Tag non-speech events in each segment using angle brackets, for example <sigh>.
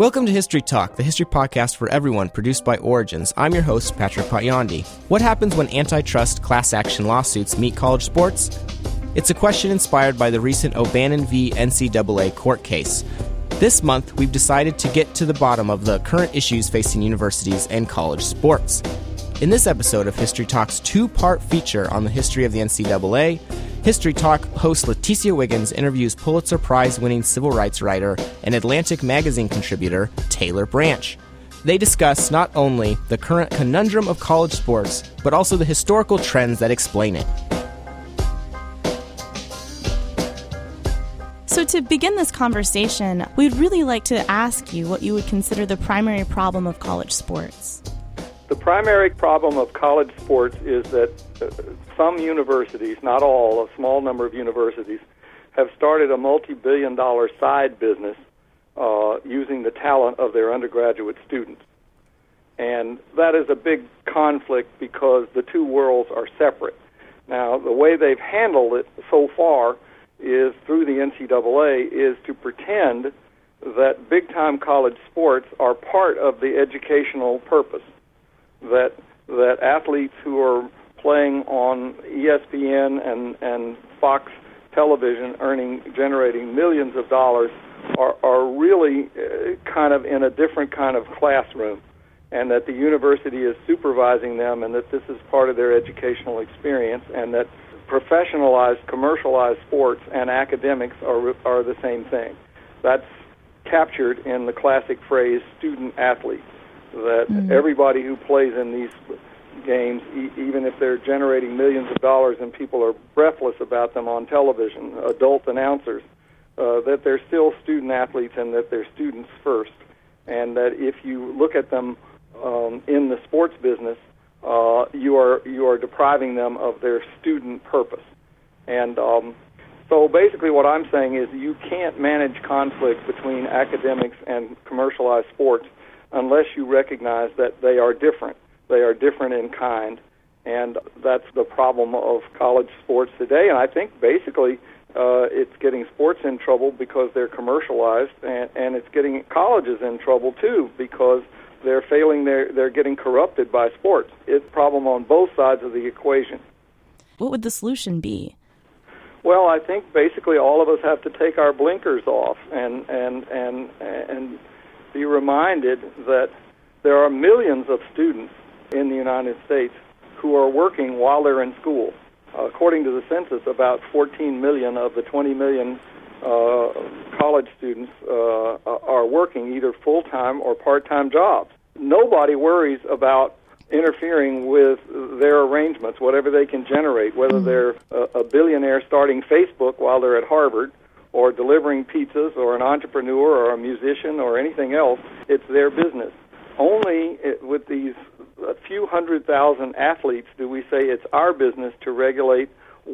Welcome to History Talk, the history podcast for everyone produced by Origins. I'm your host, Patrick Potyondy. What happens when antitrust class action lawsuits meet college sports? It's a question inspired by the recent O'Bannon v. NCAA court case. This month, we've decided to get to the bottom of the current issues facing universities and college sports. In this episode of History Talk's two part feature on the history of the NCAA, History Talk host Leticia Wiggins interviews Pulitzer Prize winning civil rights writer and Atlantic Magazine contributor Taylor Branch. They discuss not only the current conundrum of college sports, but also the historical trends that explain it. So, to begin this conversation, we'd really like to ask you what you would consider the primary problem of college sports. The primary problem of college sports is that some universities, not all, a small number of universities, have started a multi billion dollar side business uh, using the talent of their undergraduate students. And that is a big conflict because the two worlds are separate. Now, the way they've handled it so far is through the NCAA is to pretend that big time college sports are part of the educational purpose that that athletes who are playing on ESPN and and Fox television earning generating millions of dollars are are really uh, kind of in a different kind of classroom and that the university is supervising them and that this is part of their educational experience and that professionalized commercialized sports and academics are are the same thing that's captured in the classic phrase student athlete that mm-hmm. everybody who plays in these games, e- even if they're generating millions of dollars and people are breathless about them on television, adult announcers, uh, that they're still student athletes and that they're students first, and that if you look at them um, in the sports business, uh, you are you are depriving them of their student purpose, and um, so basically, what I'm saying is you can't manage conflict between academics and commercialized sports unless you recognize that they are different. They are different in kind, and that's the problem of college sports today. And I think basically uh, it's getting sports in trouble because they're commercialized, and, and it's getting colleges in trouble too because they're failing. They're they're getting corrupted by sports. It's a problem on both sides of the equation. What would the solution be? Well, I think basically all of us have to take our blinkers off and and and and be reminded that there are millions of students in the United States who are working while they're in school. Uh, according to the census, about 14 million of the 20 million uh, college students uh, are working either full time or part time jobs. Nobody worries about interfering with their arrangements, whatever they can generate, whether mm-hmm. they're a billionaire starting Facebook while they're at Harvard or delivering pizzas or an entrepreneur or a musician or anything else. It's their business. Only with these a few hundred thousand athletes do we say it's our business to regulate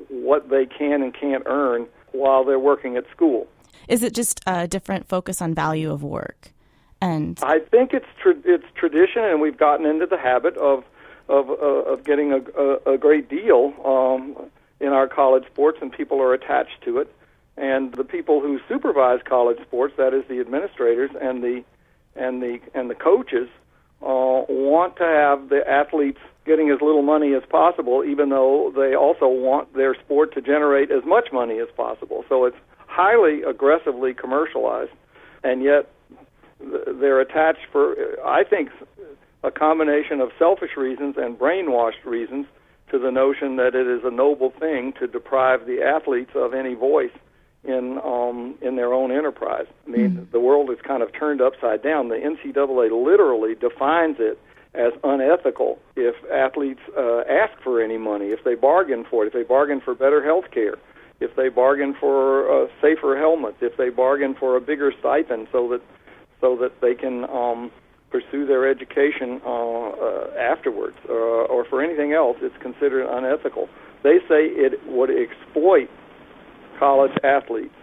what they can and can't earn while they're working at school. Is it just a different focus on value of work? And I think it's tra- it's tradition, and we've gotten into the habit of of uh, of getting a, a, a great deal um, in our college sports, and people are attached to it and the people who supervise college sports, that is the administrators and the and the and the coaches, uh, want to have the athletes getting as little money as possible, even though they also want their sport to generate as much money as possible. So it's highly aggressively commercialized, and yet they're attached for, I think, a combination of selfish reasons and brainwashed reasons to the notion that it is a noble thing to deprive the athletes of any voice in um, in their own enterprise. I mean, mm the world is kind of turned upside down. The NCAA literally defines it as unethical if athletes uh, ask for any money, if they bargain for it, if they bargain for better health care, if they bargain for uh, safer helmets, if they bargain for a bigger stipend, so that so that they can um, pursue their education uh, uh, afterwards, uh, or for anything else, it's considered unethical. They say it would exploit college athletes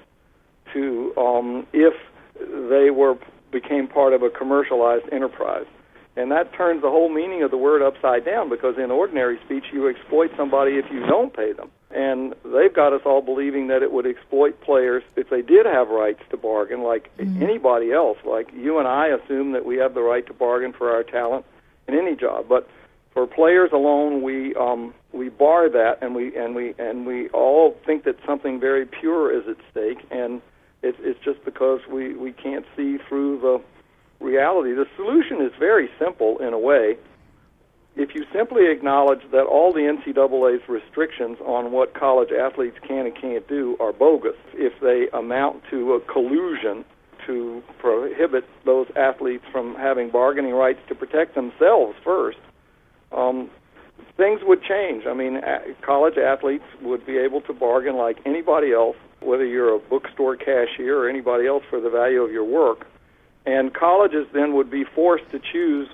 to um, if they were became part of a commercialized enterprise. And that turns the whole meaning of the word upside down because in ordinary speech you exploit somebody if you don't pay them. and they've got us all believing that it would exploit players if they did have rights to bargain, like mm-hmm. anybody else. Like you and I assume that we have the right to bargain for our talent in any job, but for players alone, we um, we bar that, and we and we and we all think that something very pure is at stake, and it's it's just because we we can't see through the reality. The solution is very simple in a way if you simply acknowledge that all the NCAA's restrictions on what college athletes can and can't do are bogus, if they amount to a collusion to prohibit those athletes from having bargaining rights to protect themselves first, um, things would change. I mean, college athletes would be able to bargain like anybody else, whether you're a bookstore cashier or anybody else for the value of your work. And colleges then would be forced to choose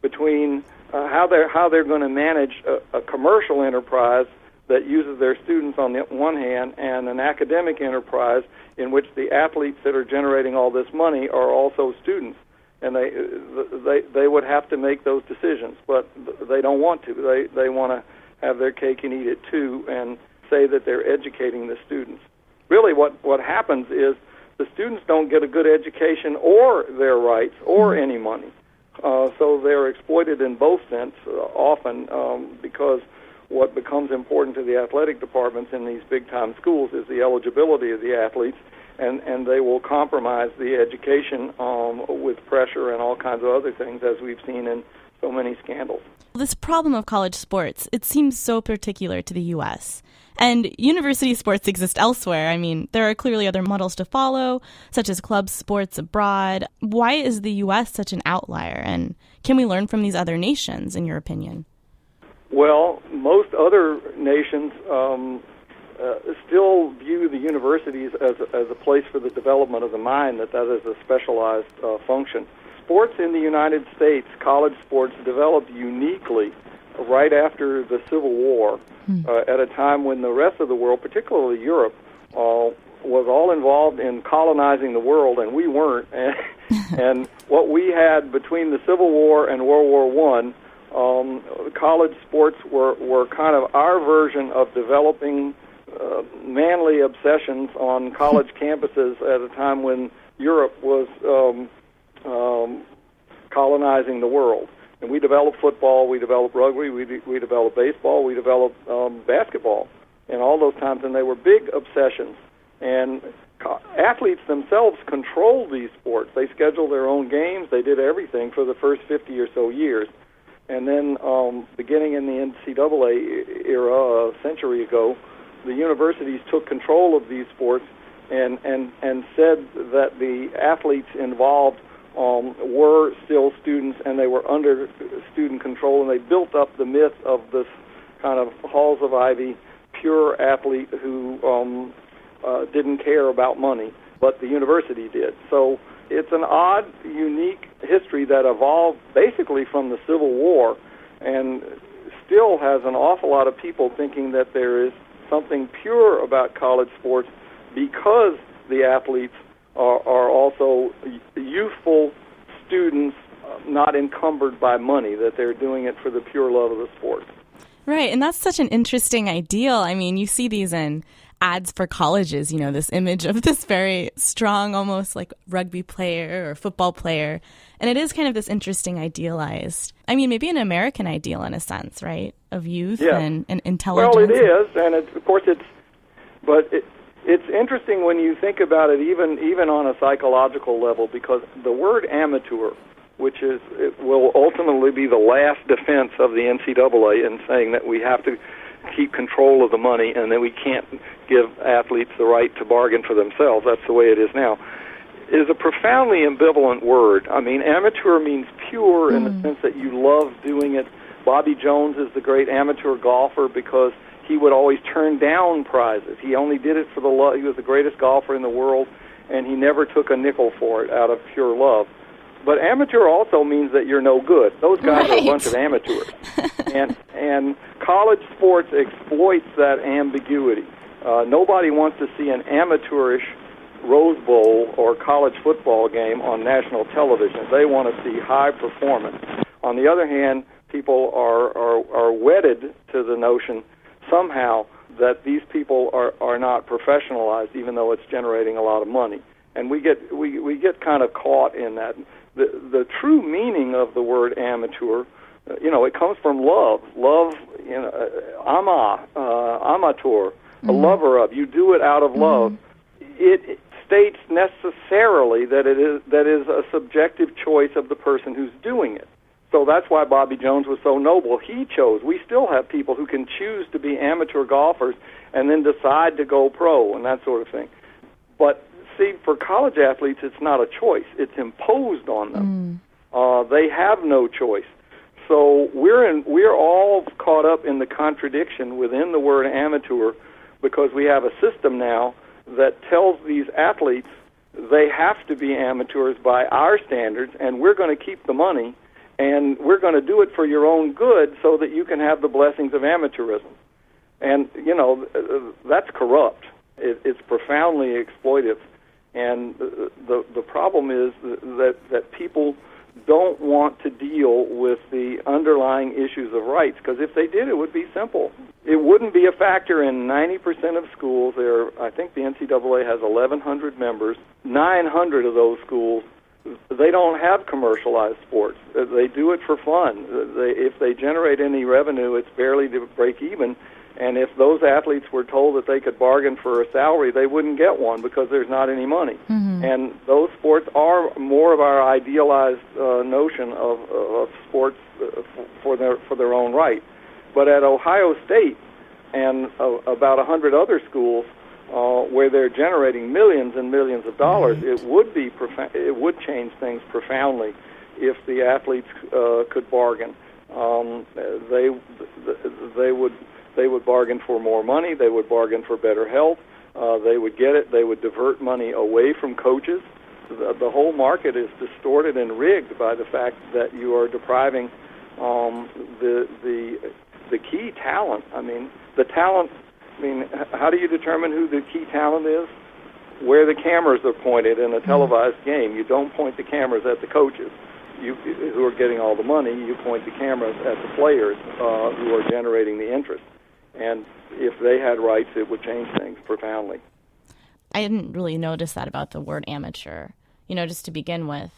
between uh, how they're how they're going to manage a, a commercial enterprise that uses their students on the one hand and an academic enterprise in which the athletes that are generating all this money are also students and they they they would have to make those decisions but they don't want to. They they want to have their cake and eat it too and say that they're educating the students. Really what what happens is the students don't get a good education or their rights or mm-hmm. any money. Uh, so they're exploited in both sense uh, often um, because what becomes important to the athletic departments in these big time schools is the eligibility of the athletes and and they will compromise the education um, with pressure and all kinds of other things as we've seen in so many scandals. This problem of college sports, it seems so particular to the US. And university sports exist elsewhere. I mean, there are clearly other models to follow, such as club sports abroad. Why is the U.S. such an outlier? And can we learn from these other nations, in your opinion? Well, most other nations um, uh, still view the universities as a, as a place for the development of the mind, that that is a specialized uh, function. Sports in the United States, college sports, developed uniquely right after the Civil War, hmm. uh, at a time when the rest of the world, particularly Europe, uh, was all involved in colonizing the world, and we weren't. And, <laughs> and what we had between the Civil War and World War One, um, college sports were were kind of our version of developing uh, manly obsessions on college <laughs> campuses at a time when Europe was um, um, colonizing the world. And we developed football, we developed rugby, we, de- we developed baseball, we developed um, basketball, and all those times, and they were big obsessions. And co- athletes themselves controlled these sports. They scheduled their own games. They did everything for the first 50 or so years. And then, um, beginning in the NCAA era, a century ago, the universities took control of these sports and and and said that the athletes involved um, were still students and they were under student control, and they built up the myth of this kind of halls of ivy, pure athlete who um, uh, didn't care about money, but the university did. So it's an odd, unique history that evolved basically from the Civil War, and still has an awful lot of people thinking that there is something pure about college sports because the athletes are, are also youthful students not encumbered by money, that they're doing it for the pure love of the sport. Right, and that's such an interesting ideal. I mean, you see these in ads for colleges, you know, this image of this very strong, almost like rugby player or football player. And it is kind of this interesting idealized, I mean, maybe an American ideal in a sense, right? Of youth and, and intelligence. Well, it is. And it's, of course, it's, but it, it's interesting when you think about it, even even on a psychological level, because the word amateur, which is it will ultimately be the last defense of the NCAA in saying that we have to keep control of the money and that we can't give athletes the right to bargain for themselves. That's the way it is now. Is a profoundly ambivalent word. I mean, amateur means pure mm. in the mm. sense that you love doing it. Bobby Jones is the great amateur golfer because he would always turn down prizes. He only did it for the love. He was the greatest golfer in the world, and he never took a nickel for it out of pure love. But amateur also means that you're no good. Those guys right. are a bunch of amateurs, <laughs> and and college sports exploits that ambiguity. Uh, nobody wants to see an amateurish Rose Bowl or college football game on national television. They want to see high performance. On the other hand, people are, are, are wedded to the notion somehow that these people are are not professionalized, even though it's generating a lot of money. And we get we we get kind of caught in that. The the true meaning of the word amateur, uh, you know, it comes from love. Love, you know, uh, ama, uh, amateur, mm-hmm. a lover of. You do it out of love. Mm-hmm. It, it states necessarily that it is that is a subjective choice of the person who's doing it. So that's why Bobby Jones was so noble. He chose. We still have people who can choose to be amateur golfers and then decide to go pro and that sort of thing. But see, for college athletes, it's not a choice; it's imposed on them. Mm. Uh, they have no choice. So we're in. We're all caught up in the contradiction within the word amateur because we have a system now that tells these athletes they have to be amateurs by our standards, and we're going to keep the money and we're going to do it for your own good so that you can have the blessings of amateurism. And you know that's corrupt. It, it's profoundly exploitive, and the the problem is that that people don't want to deal with the underlying issues of rights because if they did, it would be simple. It wouldn't be a factor in 90% of schools. There, I think the NCAA has 1,100 members. 900 of those schools they don't have commercialized sports. They do it for fun. They, if they generate any revenue, it's barely to break even. And if those athletes were told that they could bargain for a salary, they wouldn't get one because there's not any money. Mm-hmm. And those sports are more of our idealized uh, notion of, of sports uh, for their for their own right. But at Ohio State and uh, about a hundred other schools, uh, where they're generating millions and millions of dollars, right. it would be profa- it would change things profoundly if the athletes uh, could bargain. Um, they they would they would bargain for more money. They would bargain for better health. Uh, they would get it. They would divert money away from coaches. The, the whole market is distorted and rigged by the fact that you are depriving um, the the the key talent. I mean, the talent I mean, how do you determine who the key talent is? Where the cameras are pointed in a hmm. televised game. You don't point the cameras at the coaches you, who are getting all the money. You point the cameras at the players uh, who are generating the interest. And if they had rights, it would change things profoundly. I didn't really notice that about the word amateur. You know, just to begin with.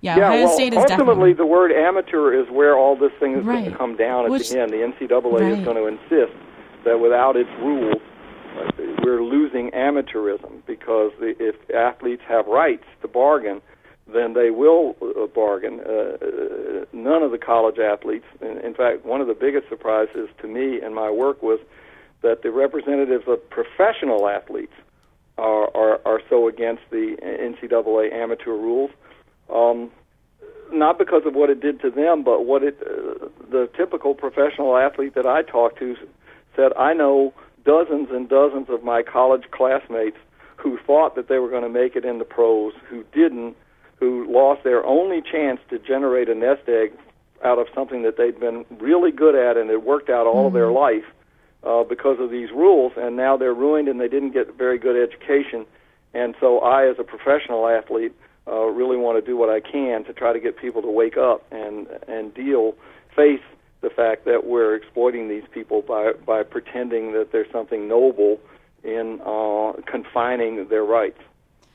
Yeah, yeah Ohio well, State is ultimately definitely... the word amateur is where all this thing is right. going to come down at Which, the end. The NCAA right. is going to insist that without its rules, uh, we're losing amateurism because if athletes have rights to bargain, then they will uh, bargain. Uh, uh, none of the college athletes, in, in fact, one of the biggest surprises to me in my work was that the representatives of professional athletes are, are, are so against the NCAA amateur rules. Um, not because of what it did to them, but what it, uh, the typical professional athlete that I talked to said, I know dozens and dozens of my college classmates who thought that they were going to make it in the pros, who didn't, who lost their only chance to generate a nest egg out of something that they'd been really good at and had worked out all mm-hmm. of their mm-hmm. life uh, because of these rules, and now they're ruined and they didn't get very good education. And so I, as a professional athlete, uh, really want to do what I can to try to get people to wake up and and deal face the fact that we're exploiting these people by by pretending that there's something noble in uh, confining their rights.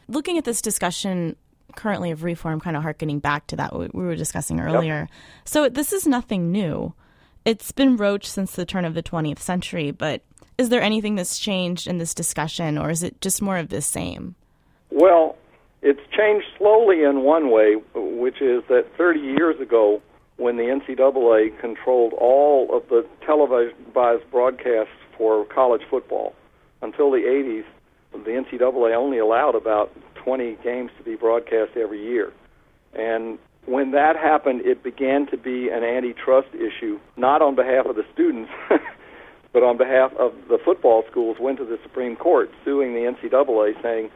Looking at this discussion currently of reform, kind of harkening back to that we were discussing earlier. Yep. So this is nothing new. It's been roached since the turn of the 20th century, but is there anything that's changed in this discussion, or is it just more of the same? Well, it's changed slowly in one way, which is that 30 years ago, when the NCAA controlled all of the televised broadcasts for college football. Until the 80s, the NCAA only allowed about 20 games to be broadcast every year. And when that happened, it began to be an antitrust issue, not on behalf of the students, <laughs> but on behalf of the football schools, went to the Supreme Court suing the NCAA saying,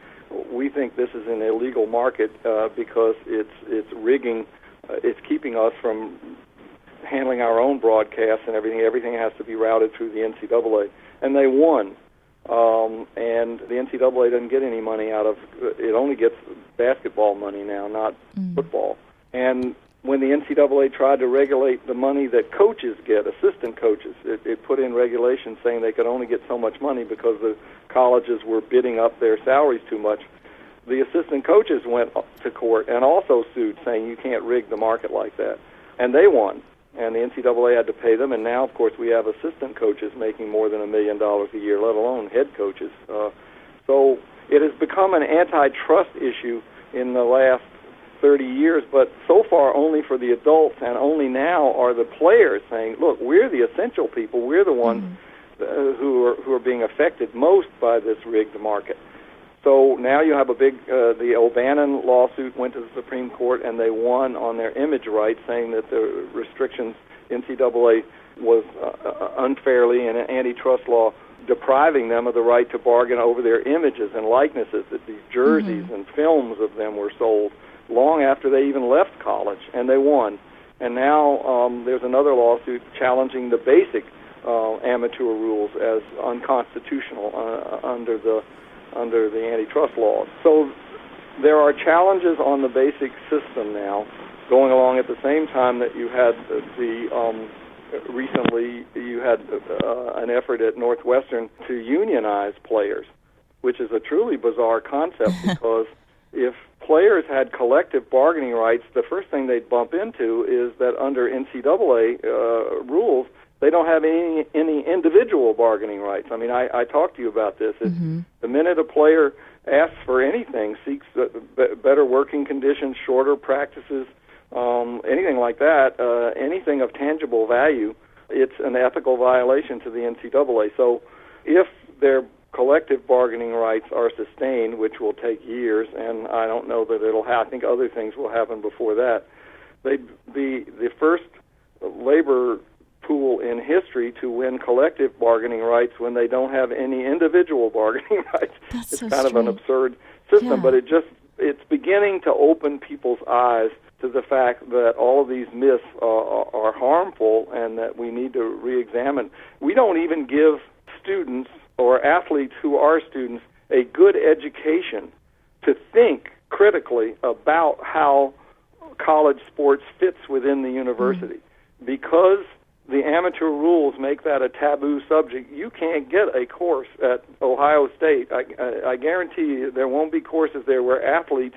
we think this is an illegal market uh, because it's, it's rigging uh, it's keeping us from handling our own broadcasts and everything. Everything has to be routed through the NCAA, and they won. Um, and the NCAA doesn't get any money out of it. Only gets basketball money now, not mm. football. And when the NCAA tried to regulate the money that coaches get, assistant coaches, it, it put in regulations saying they could only get so much money because the colleges were bidding up their salaries too much. The assistant coaches went to court and also sued, saying you can't rig the market like that, and they won. And the NCAA had to pay them, and now, of course, we have assistant coaches making more than a million dollars a year, let alone head coaches. Uh, so it has become an antitrust issue in the last 30 years, but so far only for the adults, and only now are the players saying, "Look, we're the essential people. We're the ones mm-hmm. uh, who are who are being affected most by this rigged market." So now you have a big. Uh, the O'Bannon lawsuit went to the Supreme Court, and they won on their image rights, saying that the restrictions NCAA was uh, uh, unfairly in an antitrust law depriving them of the right to bargain over their images and likenesses. That these jerseys mm-hmm. and films of them were sold long after they even left college, and they won. And now um, there's another lawsuit challenging the basic uh, amateur rules as unconstitutional uh, under the under the antitrust laws. So there are challenges on the basic system now, going along at the same time that you had the, the um, recently you had uh, an effort at Northwestern to unionize players, which is a truly bizarre concept <laughs> because if players had collective bargaining rights, the first thing they'd bump into is that under NCAA uh, rules, they don't have any any individual bargaining rights. I mean, I, I talked to you about this. Mm-hmm. The minute a player asks for anything, seeks better working conditions, shorter practices, um, anything like that, uh, anything of tangible value, it's an ethical violation to the NCAA. So, if they're collective bargaining rights are sustained, which will take years, and I don't know that it'll. Ha- I think other things will happen before that. They'd be the first labor pool in history to win collective bargaining rights when they don't have any individual <laughs> bargaining rights. That's it's so kind strange. of an absurd system, yeah. but it just it's beginning to open people's eyes to the fact that all of these myths are, are harmful and that we need to re-examine. We don't even give students or athletes who are students a good education to think critically about how college sports fits within the university. Mm-hmm. Because the amateur rules make that a taboo subject, you can't get a course at Ohio State. I, I, I guarantee you there won't be courses there where athletes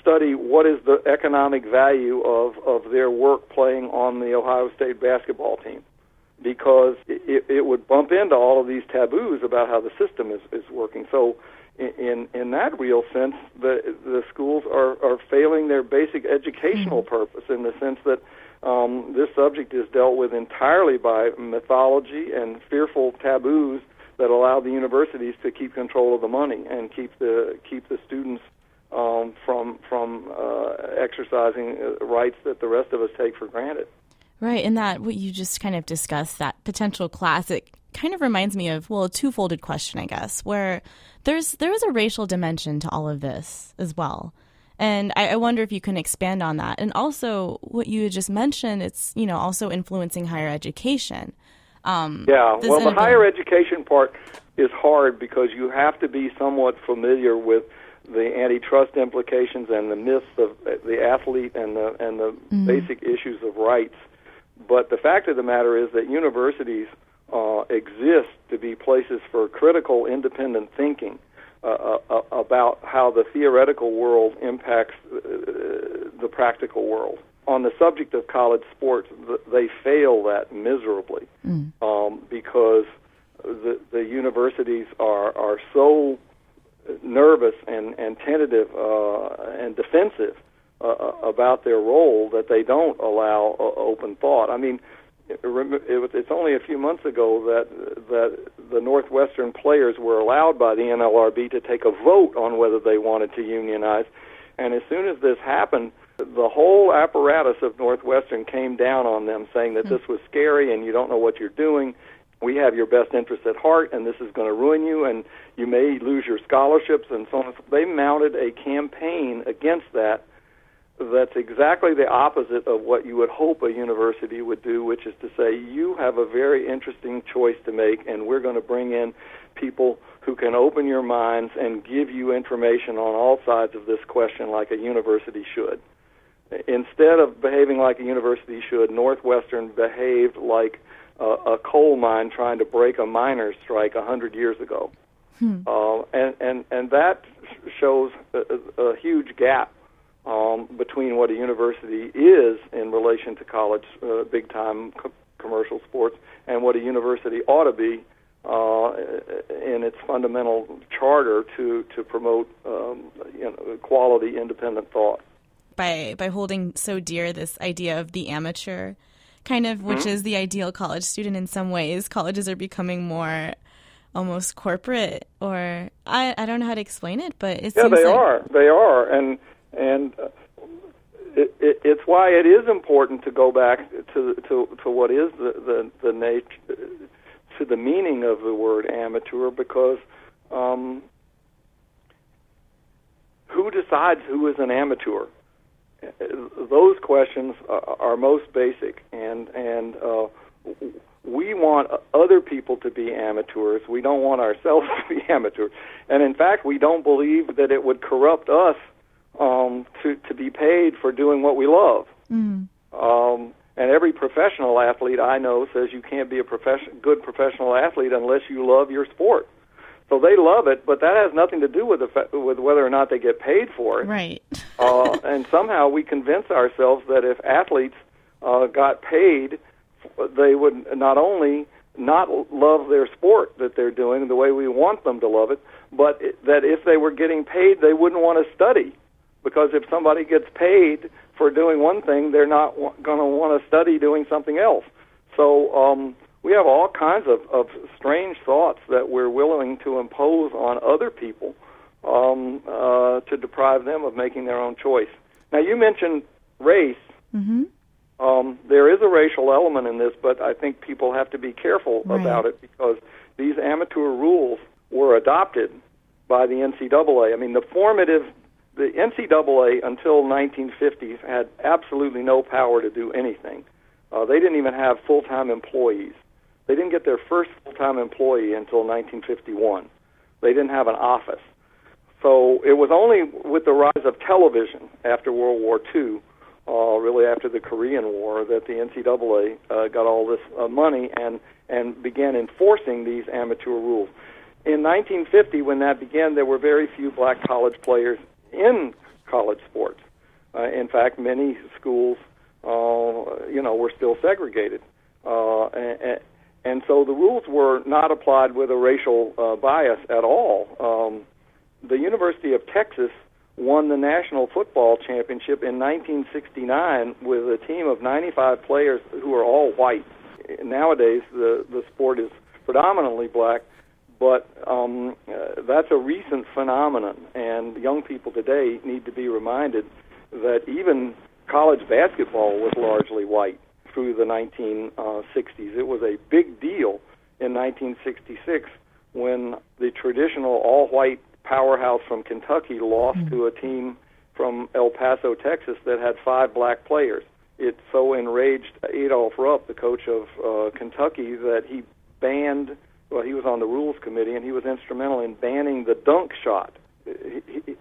study what is the economic value of, of their work playing on the Ohio State basketball team because it, it would bump into all of these taboos about how the system is, is working. So, in in that real sense, the the schools are are failing their basic educational mm-hmm. purpose in the sense that um, this subject is dealt with entirely by mythology and fearful taboos that allow the universities to keep control of the money and keep the keep the students um, from from uh, exercising uh, rights that the rest of us take for granted. Right, and that what you just kind of discussed, that potential classic kind of reminds me of well, a two-folded question, I guess, where there's there is a racial dimension to all of this as well. And I, I wonder if you can expand on that. And also what you just mentioned, it's, you know, also influencing higher education. Um, yeah, well, the higher education part is hard because you have to be somewhat familiar with the antitrust implications and the myths of the athlete and the and the mm-hmm. basic issues of rights but the fact of the matter is that universities uh, exist to be places for critical, independent thinking uh, uh, uh about how the theoretical world impacts uh, the practical world. On the subject of college sports, they fail that miserably mm. um, because the, the universities are, are so nervous and, and tentative uh, and defensive uh, uh, about their role that they don't allow uh, open thought. I mean, it's only a few months ago that that the Northwestern players were allowed by the NLRB to take a vote on whether they wanted to unionize, and as soon as this happened, the whole apparatus of Northwestern came down on them, saying that mm-hmm. this was scary and you don't know what you're doing. We have your best interests at heart, and this is going to ruin you, and you may lose your scholarships, and so on. They mounted a campaign against that that's exactly the opposite of what you would hope a university would do, which is to say, you have a very interesting choice to make, and we're going to bring in people who can open your minds and give you information on all sides of this question like a university should. instead of behaving like a university should, Northwestern behaved like a, a coal mine trying to break a miners' strike a hundred years ago, hmm. uh, and and and that shows a, a huge gap um, between what a university is in relation to college uh, big time co- commercial sports and what a university ought to be uh, in its fundamental charter to to promote um, you know, quality independent thought. By by holding so dear this idea of the amateur kind of which mm-hmm. is the ideal college student in some ways colleges are becoming more almost corporate or I, I don't know how to explain it but it yeah they like... are. They are. And and uh, it, it, it's why it is important to go back to to to what is the the, the nature to the meaning of the word amateur because um, who decides who is an amateur those questions are most basic, and and uh, we want other people to be amateurs. We don't want ourselves <laughs> to be amateurs, and in fact, we don't believe that it would corrupt us um, to to be paid for doing what we love. Mm. Um, and every professional athlete I know says you can't be a profession, good professional athlete unless you love your sport. So they love it, but that has nothing to do with the fa- with whether or not they get paid for it. Right. uh, and somehow we convince ourselves that if athletes uh, got paid, they would not only not love their sport that they're doing the way we want them to love it, but that if they were getting paid, they wouldn't want to study. Because if somebody gets paid for doing one thing, they're not w- going to want to study doing something else. So um, we have all kinds of, of strange thoughts that we're willing to impose on other people um, uh, to deprive them of making their own choice. Now, you mentioned race. Mm-hmm. Um, there is a racial element in this, but I think people have to be careful right. about it because these amateur rules were adopted by the NCAA. I mean, the formative, the NCAA until 1950s had absolutely no power to do anything. Uh, they didn't even have full-time employees. They didn't get their first full-time employee until 1951. They didn't have an office. So it was only with the rise of television after World War II, uh, really after the Korean War, that the NCAA uh, got all this uh, money and and began enforcing these amateur rules. In 1950, when that began, there were very few black college players in college sports. Uh, in fact, many schools, uh, you know, were still segregated. Uh, and, and so the rules were not applied with a racial uh, bias at all. Um, the University of Texas won the National Football Championship in 1969 with a team of 95 players who are all white. Nowadays, the the sport is predominantly black, but um, uh, that's a recent phenomenon, and young people today need to be reminded that even college basketball was largely white through the 1960s. It was a big deal in 1966 when the traditional all-white powerhouse from Kentucky lost mm-hmm. to a team from El Paso, Texas, that had five black players. It so enraged Adolph Rupp, the coach of uh, Kentucky, that he banned. Well, he was on the rules committee, and he was instrumental in banning the dunk shot. He, he,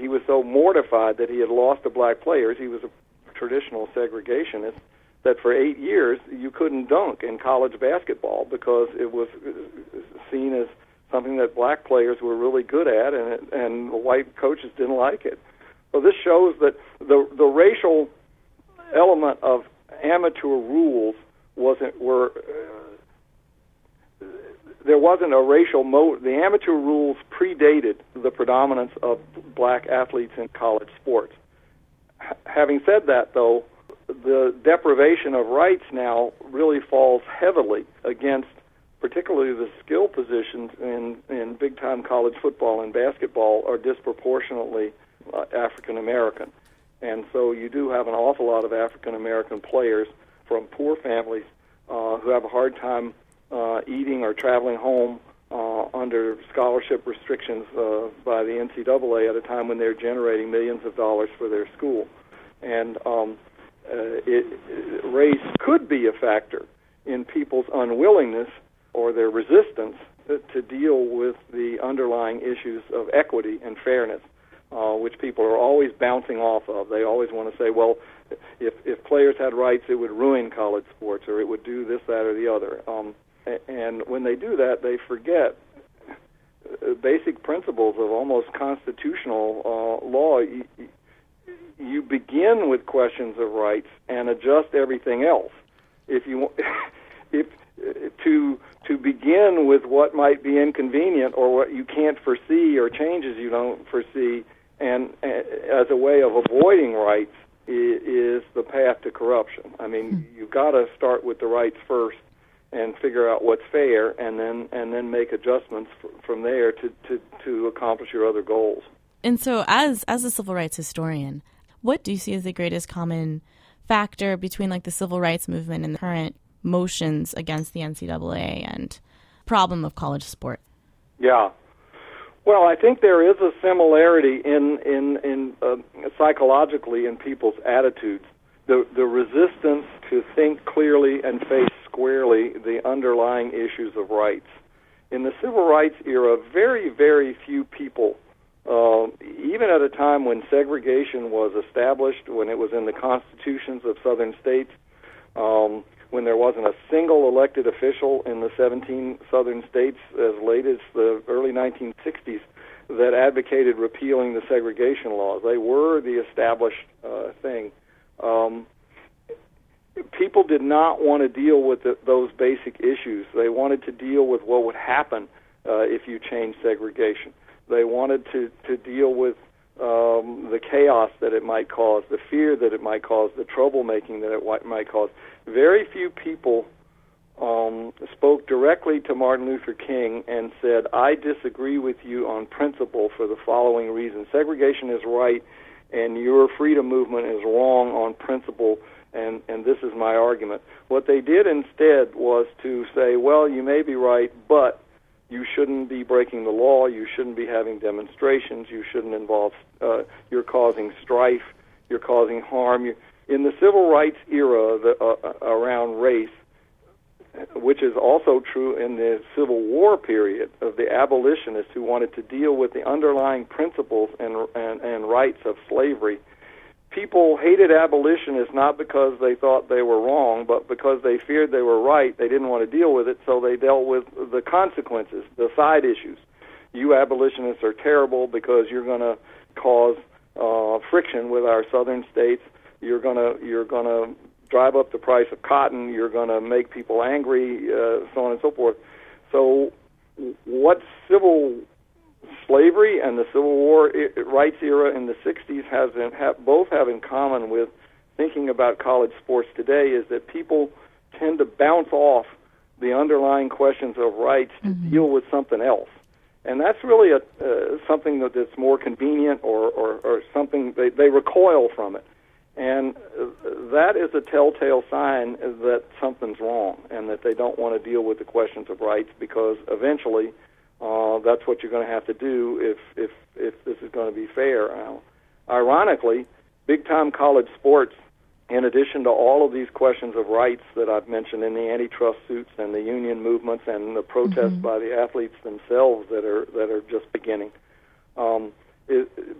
he was so mortified that he had lost to black players. He was a traditional segregationist that for eight years you couldn't dunk in college basketball because it was seen as something that black players were really good at, and and the white coaches didn't like it. So this shows that the the racial element of amateur rules wasn't were. Uh, there wasn't a racial mo. The amateur rules predated the predominance of black athletes in college sports. H- having said that, though, the deprivation of rights now really falls heavily against particularly the skill positions in, in big time college football and basketball are disproportionately uh, African American. And so you do have an awful lot of African American players from poor families uh, who have a hard time uh, eating or traveling home uh, under scholarship restrictions uh, by the NCAA at a time when they're generating millions of dollars for their school. And um, uh, it, race could be a factor in people's unwillingness or their resistance to deal with the underlying issues of equity and fairness. uh, which people are always bouncing off of. They always want to say, well, if if players had rights, it would ruin college sports, or it would do this, that, or the other. Um, and when they do that, they forget uh, basic principles of almost constitutional uh, law. You, you begin with questions of rights and adjust everything else. If you <laughs> if to to begin with what might be inconvenient or what you can't foresee or changes you don't foresee, and, and as a way of avoiding rights is, the path to corruption. I mean, hmm. you've got to start with the rights first and figure out what's fair, and then and then make adjustments from there to, to, to accomplish your other goals. And so, as as a civil rights historian, what do you see as the greatest common factor between like the civil rights movement and the current motions against the NCAA and problem of college sport? Yeah. Well, I think there is a similarity in in in uh, psychologically in people's attitudes. The the resistance to think clearly and face squarely the underlying issues of rights. In the civil rights era, very very few people uh, even at a time when segregation was established, when it was in the constitutions of southern states, um, when there wasn't a single elected official in the 17 southern states as late as the early 1960s that advocated repealing the segregation laws. They were the established uh, thing. Um, people did not want to deal with the, those basic issues. They wanted to deal with what would happen uh, if you changed segregation. They wanted to, to deal with um, the chaos that it might cause, the fear that it might cause, the troublemaking that it might cause. Very few people um, spoke directly to Martin Luther King and said, I disagree with you on principle for the following reason. Segregation is right, and your freedom movement is wrong on principle, and, and this is my argument. What they did instead was to say, well, you may be right, but you shouldn't be breaking the law. You shouldn't be having demonstrations. You shouldn't involve. Uh, you're causing strife. You're causing harm. You, in the civil rights era the, uh, uh, around race, which is also true in the Civil War period of the abolitionists who wanted to deal with the underlying principles and and, and rights of slavery people hated abolitionists not because they thought they were wrong, but because they feared they were right. They didn't want to deal with it, so they dealt with the consequences, the side issues. You abolitionists are terrible because you're going to cause uh, friction with our southern states. You're going to you're going to drive up the price of cotton. You're going to make people angry, uh, so on and so forth. So, what civil slavery and the Civil War rights era in the 60s has in, have, both have in common with thinking about college sports today is that people tend to bounce off the underlying questions of rights to mm-hmm. deal with something else. And that's really a, uh, something that, that's more convenient or, or, or something they, they recoil from it. And that is a telltale sign that something's wrong and that they don't want to deal with the questions of rights because eventually uh, that's what you're going to have to do if if if this is going to be fair. Now, ironically, big time college sports, in addition to all of these questions of rights that I've mentioned in the antitrust suits and the union movements and the protests mm-hmm. by the athletes themselves that are that are just beginning. Um,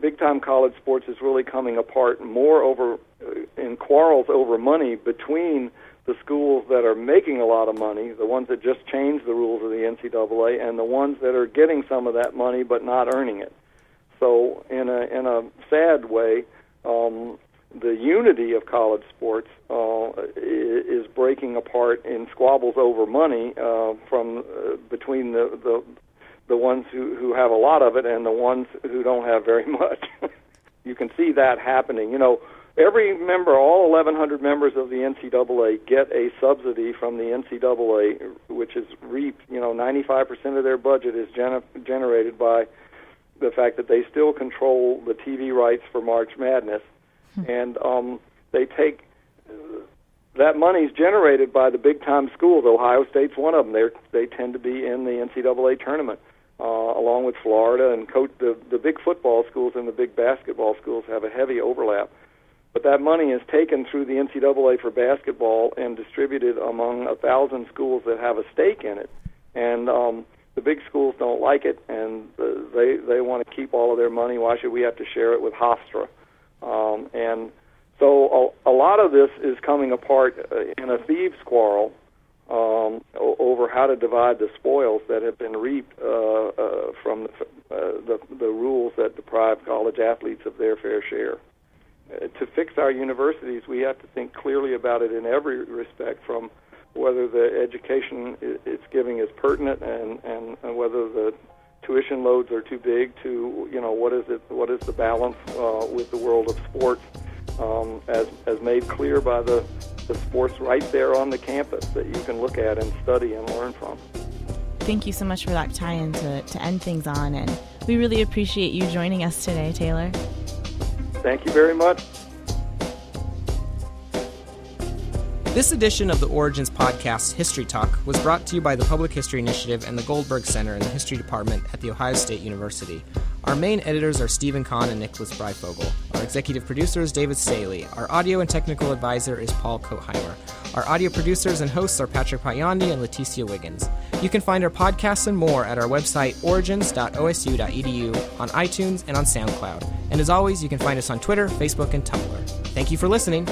big time college sports is really coming apart more over uh, in quarrels over money between the schools that are making a lot of money, the ones that just changed the rules of the NCAA, and the ones that are getting some of that money but not earning it. So, in a in a sad way, um, the unity of college sports uh, is breaking apart in squabbles over money uh, from uh, between the, the the ones who who have a lot of it and the ones who don't have very <laughs> much. you can see that happening. You know, every member, all 1,100 members of the NCAA, get a subsidy from the NCAA, which is reaped. You know, 95% of their budget is gener- generated by the fact that they still control the TV rights for March Madness, hmm. and um, they take that money is generated by the big time schools. Ohio State's one of them. They they tend to be in the NCAA tournament. Uh, along with Florida and co- the the big football schools and the big basketball schools have a heavy overlap. But that money is taken through the NCAA for basketball and distributed among a thousand schools that have a stake in it. And um, the big schools don't like it, and the, they they want to keep all of their money. Why should we have to share it with Hofstra? Um, and so a, a lot of this is coming apart uh, in a thieves' quarrel um, over how to divide the spoils that have been reaped uh, uh, from the, uh, the, the rules that deprive college athletes of their fair share. Uh, to fix our universities, we have to think clearly about it in every respect, from whether the education it's giving is pertinent and, and, and whether the tuition loads are too big to you know what is it what is the balance uh, with the world of sports um, as as made clear by the the sports right there on the campus that you can look at and study and learn from. Thank you so much for that tie-in to, to end things on, and we really appreciate you joining us today, Taylor. Thank you very much. This edition of the Origins Podcast, History Talk, was brought to you by the Public History Initiative and the Goldberg Center in the History Department at The Ohio State University. Our main editors are Steven Conn and Nicholas Breyfogle. Executive producer is David Staley. Our audio and technical advisor is Paul Kotheimer. Our audio producers and hosts are Patrick Potyondy and Leticia Wiggins. You can find our podcasts and more at our website, origins.osu.edu, on iTunes, and on SoundCloud. And as always, you can find us on Twitter, Facebook, and Tumblr. Thank you for listening.